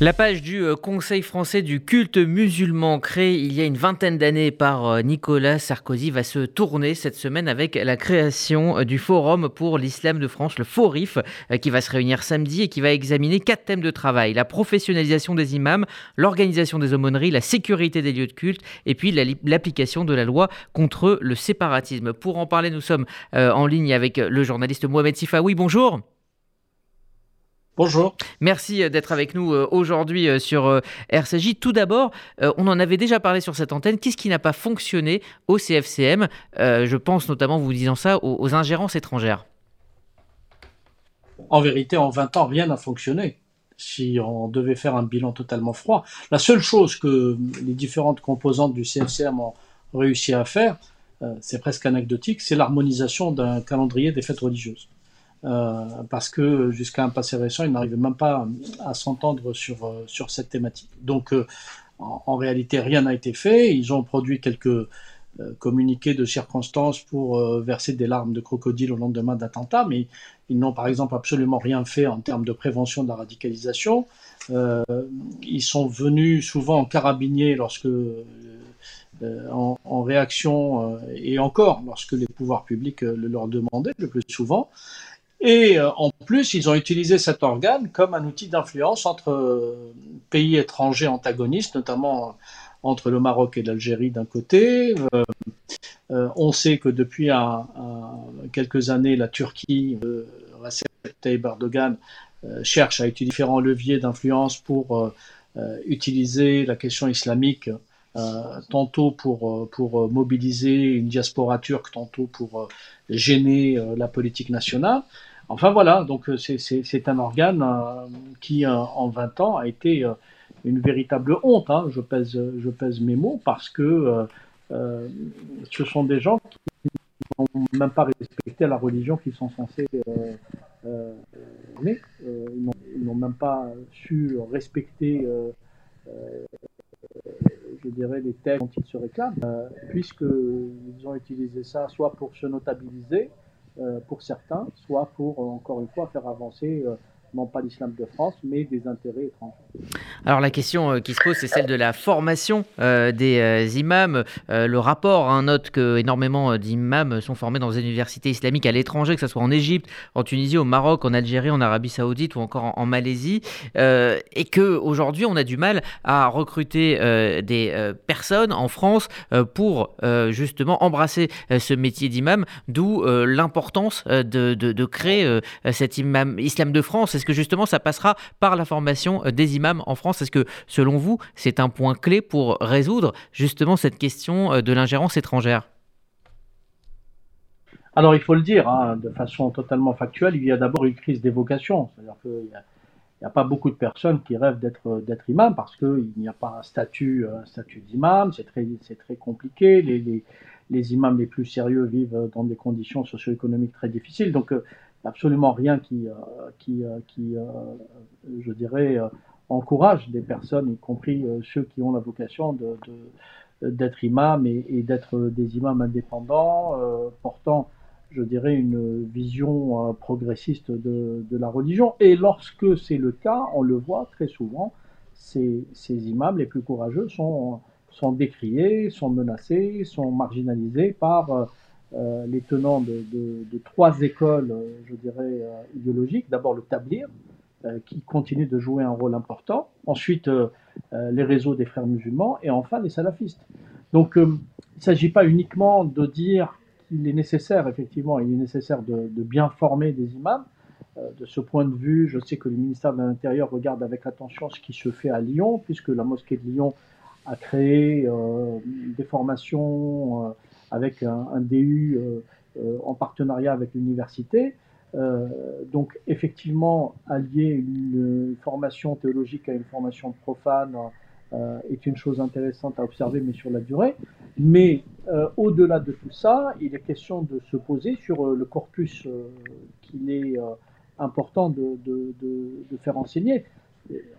La page du euh, Conseil français du culte musulman créé il y a une vingtaine d'années par euh, Nicolas Sarkozy va se tourner cette semaine avec la création euh, du Forum pour l'islam de France, le FORIF, qui va se réunir samedi et qui va examiner quatre thèmes de travail. La professionnalisation des imams, l'organisation des aumôneries, la sécurité des lieux de culte et puis l'application de la loi contre le séparatisme. Pour en parler, nous sommes en ligne avec le journaliste Mohamed Sifaoui. Bonjour. Bonjour. Merci euh, d'être avec nous euh, aujourd'hui euh, sur RCJ. Tout d'abord, on en avait déjà parlé sur cette antenne. Qu'est-ce qui n'a pas fonctionné au CFCM Je pense notamment, vous disant ça, aux, ingérences étrangères? En vérité, en 20 ans, rien n'a fonctionné. Si on devait faire un bilan totalement froid, la seule chose que les différentes composantes du CFCM ont réussi à faire, c'est presque anecdotique, c'est l'harmonisation d'un calendrier des fêtes religieuses. Euh, parce que jusqu'à un passé récent, ils n'arrivaient même pas à s'entendre sur, euh, sur cette thématique. Donc, euh, en, réalité, rien n'a été fait. Ils ont produit quelques communiqués de circonstances pour verser des larmes de crocodile au lendemain d'attentats, mais ils n'ont par exemple absolument rien fait en termes de prévention de la radicalisation. ils sont venus souvent en carabinier lorsque en, en, réaction, et encore lorsque les pouvoirs publics le leur demandaient le plus souvent. Et euh, en plus, ils ont utilisé cet organe comme un outil d'influence entre euh, pays étrangers antagonistes, notamment euh, entre le Maroc et l'Algérie d'un côté. on sait que depuis quelques années, la Turquie, Recep Tayyip Erdogan, cherche à utiliser différents leviers d'influence pour utiliser la question islamique, tantôt pour, pour mobiliser une diaspora turque, tantôt pour gêner la politique nationale. Enfin voilà, donc euh, c'est un organe euh, qui, euh, en 20 ans, a été une véritable honte. Hein. je, pèse, je pèse mes mots parce que ce sont des gens qui n'ont même pas respecté la religion qu'ils sont censés aimer. ils n'ont même pas su respecter, dirais, les thèmes dont ils se réclament, puisqu'ils ont utilisé ça soit pour se notabiliser, euh, pour certains, soit pour, euh, encore une fois, faire avancer euh, non pas l'islam de France, mais des intérêts étrangers. Alors la question euh, qui se pose, c'est celle de la formation euh, des euh, imams. le rapport hein, note que énormément d'imams sont formés dans des universités islamiques à l'étranger, que ce soit en Égypte, en Tunisie, au Maroc, en Algérie, en Arabie Saoudite ou encore en, Malaisie, et que aujourd'hui on a du mal à recruter des personnes en France pour justement embrasser ce métier d'imam, d'où l'importance de, de, créer cet imam islam de France. Est-ce que justement ça passera par la formation des imams? En France Est-ce que selon vous, c'est un point clé pour résoudre justement cette question euh, de l'ingérence étrangère? Alors, il faut le dire, hein, de façon totalement factuelle, il y a d'abord une crise des vocations. C'est-à-dire qu'il n'y a, pas beaucoup de personnes qui rêvent d'être, d'être imam parce qu'il n'y a pas un statut, un statut d'imam, c'est très, c'est très compliqué. Les, les, imams les plus sérieux vivent dans des conditions socio-économiques très difficiles. Donc, euh, absolument rien qui, euh, qui, qui je dirais, encourage des personnes, y compris euh, ceux qui ont la vocation de, d'être imams et, d'être des imams indépendants, euh, portant, je dirais, une vision euh, progressiste de, la religion. Et lorsque c'est le cas, on le voit très souvent, ces, ces imams les plus courageux sont, décriés, sont menacés, sont marginalisés par les tenants de, de, trois écoles, je dirais, idéologiques. D'abord le tablir, euh, qui continue de jouer un rôle important. Ensuite, euh, euh, les réseaux des frères musulmans et enfin les salafistes. Donc, il ne s'agit pas uniquement de dire qu'il est nécessaire, effectivement, il est nécessaire de, bien former des imams. de ce point de vue, je sais que le ministère de l'Intérieur regarde avec attention ce qui se fait à Lyon, puisque la mosquée de Lyon a créé des formations avec un DU en partenariat avec l'université. Euh, donc effectivement, allier une formation théologique à une formation profane euh, est une chose intéressante à observer, mais sur la durée. Mais euh, au-delà de tout ça, il est question de se poser sur le corpus qu'il est important de, faire enseigner.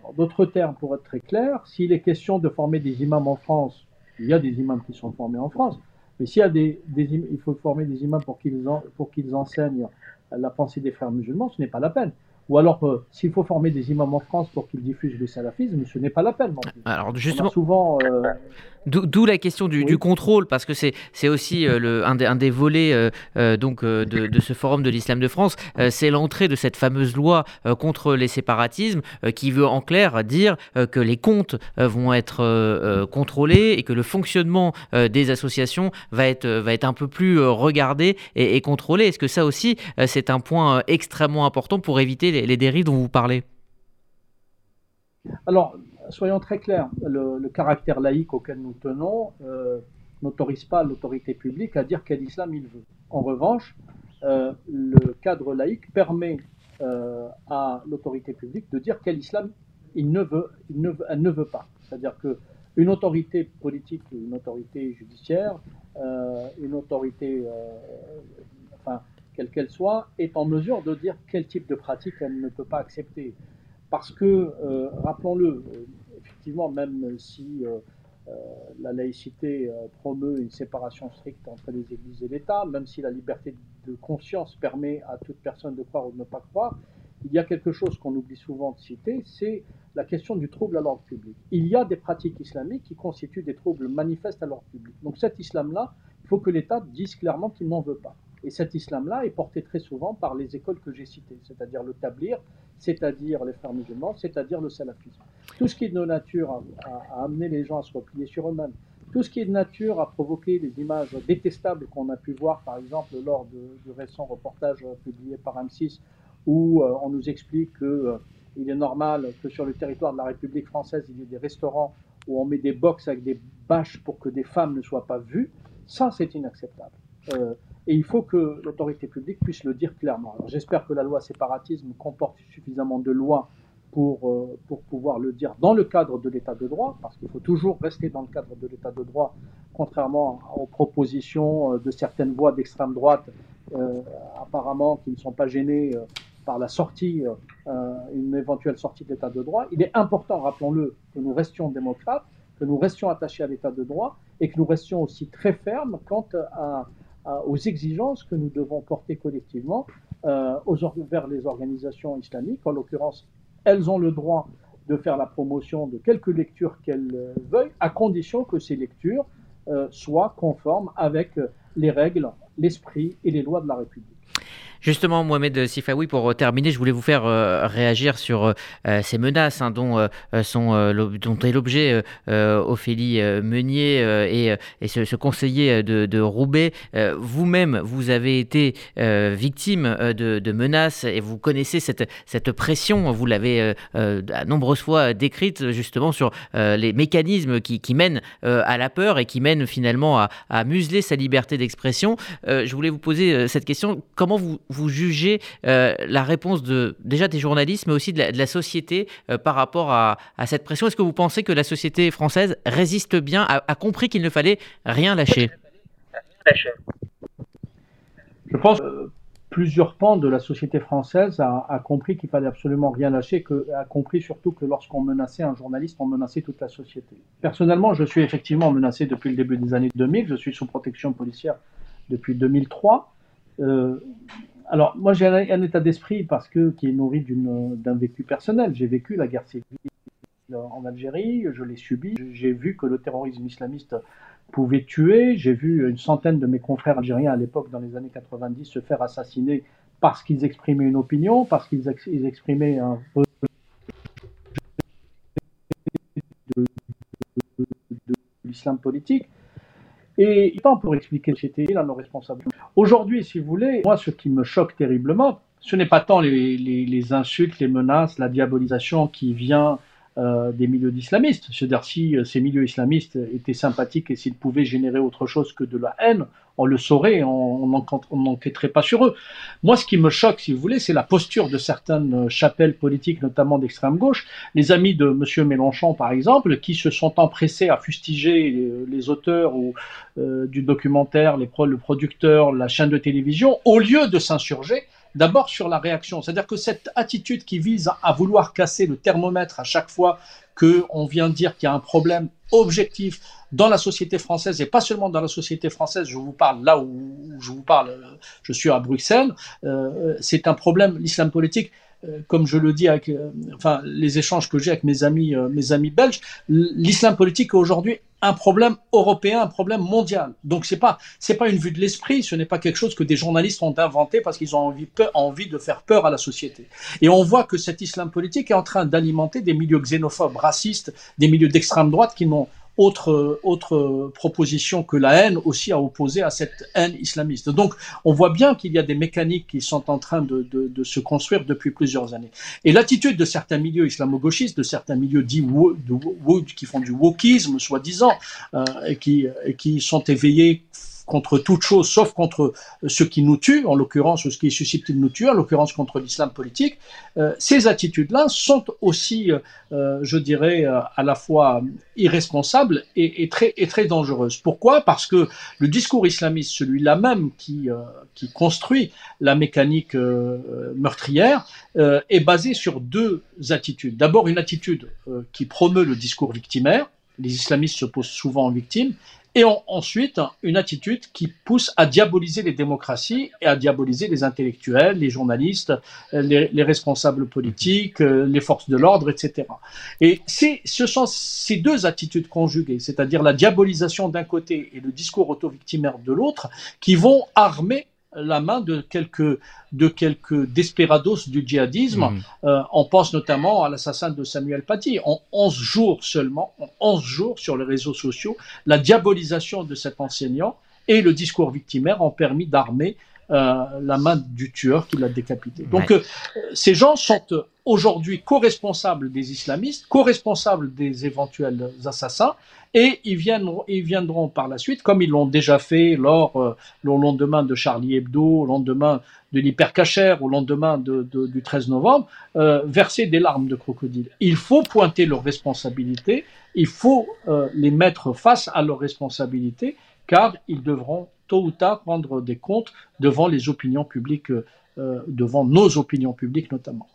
En d'autres termes, pour être très clair, s'il est question de former des imams en France, il y a des imams qui sont formés en France, mais s'il y a des, des, il faut former des imams pour qu'ils enseignent la pensée des frères musulmans, ce n'est pas la peine. Ou alors, euh, s'il faut former des imams en France pour qu'ils diffusent le salafisme, ce n'est pas la peine. Alors justement, souvent. Euh, d'où la question du, contrôle, parce que c'est aussi euh, le, un, des, un, des, volets donc, de, de, ce forum de l'islam de France, c'est l'entrée de cette fameuse loi contre les séparatismes qui veut en clair dire que les comptes vont être contrôlés et que le fonctionnement des associations va être, va être un peu plus regardé et, et contrôlé. Est-ce que ça aussi, c'est un point extrêmement important pour éviter les, dérives dont vous parlez Alors, soyons très clairs, le, caractère laïque auquel nous tenons euh, n'autorise pas l'autorité publique à dire quel islam il veut. En revanche, euh, le cadre laïque permet euh, à l'autorité publique de dire quel islam il ne veut, il ne, elle ne veut pas. C'est-à-dire qu'une autorité politique, une autorité judiciaire, une autorité, enfin, quelle qu'elle soit, est en mesure de dire quel type de pratique elle ne peut pas accepter. Parce que, euh, rappelons-le, euh, effectivement, même si euh, la laïcité promeut une séparation stricte entre les églises et l'État, même si la liberté de conscience permet à toute personne de croire ou de ne pas croire, il y a quelque chose qu'on oublie souvent de citer, c'est la question du trouble à l'ordre public. Il y a des pratiques islamiques qui constituent des troubles manifestes à l'ordre public. Donc cet islam-là, il faut que l'État dise clairement qu'il n'en veut pas. Et cet islam-là est porté très souvent par les écoles que j'ai citées, c'est-à-dire le tablir, c'est-à-dire les frères musulmans, c'est-à-dire le salafisme. Tout ce qui est de nature à, amener les gens à se replier sur eux-mêmes, tout ce qui est de nature à provoquer des images détestables qu'on a pu voir, par exemple, lors du récent reportage publié par M6, où euh, on nous explique qu'il euh, est normal que sur le territoire de la République française, il y ait des restaurants où on met des box avec des bâches pour que des femmes ne soient pas vues, ça c'est inacceptable. Euh, et il faut que l'autorité publique puisse le dire clairement. J'espère que la loi séparatisme comporte suffisamment de lois pour, euh, pour pouvoir le dire dans le cadre de l'état de droit, parce qu'il faut toujours rester dans le cadre de l'état de droit, contrairement aux propositions euh, de certaines voix d'extrême droite, euh, apparemment qui ne sont pas gênées par la sortie, une éventuelle sortie de l'état de droit. Il est important, rappelons-le, que nous restions démocrates, que nous restions attachés à l'état de droit et que nous restions aussi très fermes quant à aux exigences que nous devons porter collectivement euh, aux, vers les organisations islamiques. En l'occurrence, elles ont le droit de faire la promotion de quelques lectures qu'elles euh, veuillent, à condition que ces lectures euh, soient conformes avec les règles, l'esprit et les lois de la République. Justement, Mohamed Sifawi, pour terminer, je voulais vous faire euh, réagir sur euh, ces menaces hein, dont, sont, dont est l'objet Ophélie Meunier et, et ce, conseiller de, Roubaix. Vous-même, vous avez été victime de, menaces et vous connaissez cette, cette pression, vous l'avez à nombreuses fois décrite justement sur les mécanismes qui, mènent à la peur et qui mènent finalement à, à museler sa liberté d'expression. je voulais vous poser cette question. Comment vous, vous jugez euh, la réponse de déjà des journalistes, mais aussi de la, société euh, par rapport à, cette pression Est-ce que vous pensez que la société française résiste bien, a, compris qu'il ne fallait rien lâcher? Je pense que plusieurs pans de la société française a, compris qu'il fallait absolument rien lâcher, que, a compris surtout que lorsqu'on menaçait un journaliste, on menaçait toute la société. Personnellement, je suis effectivement menacé depuis le début des années 2000, je suis sous protection policière depuis 2003. Euh, alors, moi, j'ai un, état d'esprit parce que qui est nourri d'un vécu personnel. J'ai vécu la guerre civile en Algérie, je l'ai subi. J'ai vu que le terrorisme islamiste pouvait tuer. J'ai vu une centaine de mes confrères algériens à l'époque, dans les années 90, se faire assassiner parce qu'ils exprimaient une opinion, parce qu'ils exprimaient un de l'islam politique. Et tant pour expliquer que j'étais là nos responsables. Aujourd'hui, si vous voulez, moi, ce qui me choque terriblement, ce n'est pas tant les, les, les, insultes, les menaces, la diabolisation qui vient euh, des milieux d'islamistes. C'est-à-dire si euh, ces milieux islamistes étaient sympathiques et s'ils pouvaient générer autre chose que de la haine, on le saurait, on n'enquêterait pas sur eux. Moi, ce qui me choque, si vous voulez, c'est la posture de certaines chapelles politiques, notamment d'extrême gauche, les amis de M. Mélenchon, par exemple, qui se sont empressés à fustiger les, auteurs euh, du documentaire, les le producteur, la chaîne de télévision, au lieu de s'insurger D'abord sur la réaction, c'est-à-dire que cette attitude qui vise à vouloir casser le thermomètre à chaque fois qu'on vient dire qu'il y a un problème objectif dans la société française et pas seulement dans la société française, je vous parle là où je vous parle, je suis à Bruxelles, euh, c'est un problème, l'islam politique comme je le dis avec enfin, les échanges que j'ai avec mes amis, mes amis belges, l'islam politique est aujourd'hui un problème européen, un problème mondial. Donc c'est pas c'est pas une vue de l'esprit, ce n'est pas quelque chose que des journalistes ont inventé parce qu'ils ont envie, envie de faire peur à la société. Et on voit que cet islam politique est en train d'alimenter des milieux xénophobes, racistes, des milieux d'extrême droite qui n'ont autre, autre proposition que la haine aussi à opposer à cette haine islamiste. Donc on voit bien qu'il y a des mécaniques qui sont en train de, de, de se construire depuis plusieurs années. Et l'attitude de certains milieux islamo-gauchistes, de certains milieux dits de, qui font du wokisme, soi-disant, euh, et, qui, et qui sont éveillés contre toute chose sauf contre ce qui nous tue, en l'occurrence ce qui est susceptible de nous tuer, en l'occurrence contre l'islam politique, euh, ces attitudes-là sont aussi, euh, je dirais, euh, à la fois irresponsables et, et, très, et très dangereuses. Pourquoi? Parce que le discours islamiste, celui-là même qui, qui construit la mécanique meurtrière, est basé sur deux attitudes. D'abord une attitude qui promeut le discours victimaire, les islamistes se posent souvent en victime, et ensuite une attitude qui pousse à diaboliser les démocraties et à diaboliser les intellectuels, les journalistes, les, responsables politiques, les forces de l'ordre, etc. Et ce sont ces deux attitudes conjuguées, c'est-à-dire la diabolisation d'un côté et le discours auto-victimaire de l'autre, qui vont armer la main de quelques, de quelques desperados du djihadisme. Mm. Euh, on pense notamment à l'assassin de Samuel Paty. En 11 jours seulement, en 11 jours sur les réseaux sociaux, la diabolisation de cet enseignant et le discours victimaire ont permis d'armer euh, la main du tueur qui l'a décapité. Donc euh, ces gens sont aujourd'hui co-responsables des islamistes, co-responsables des éventuels assassins, et ils viendront, ils viendront par la suite, comme ils l'ont déjà fait lors, euh, le lendemain de Charlie Hebdo, au lendemain de l'hypercachère, au lendemain de, de, du 13 novembre, euh, verser des larmes de crocodile. Il faut pointer leurs responsabilités, il faut euh, les mettre face à leurs responsabilités, car ils devront tôt ou tard rendre des comptes devant les opinions publiques, euh, devant nos opinions publiques notamment.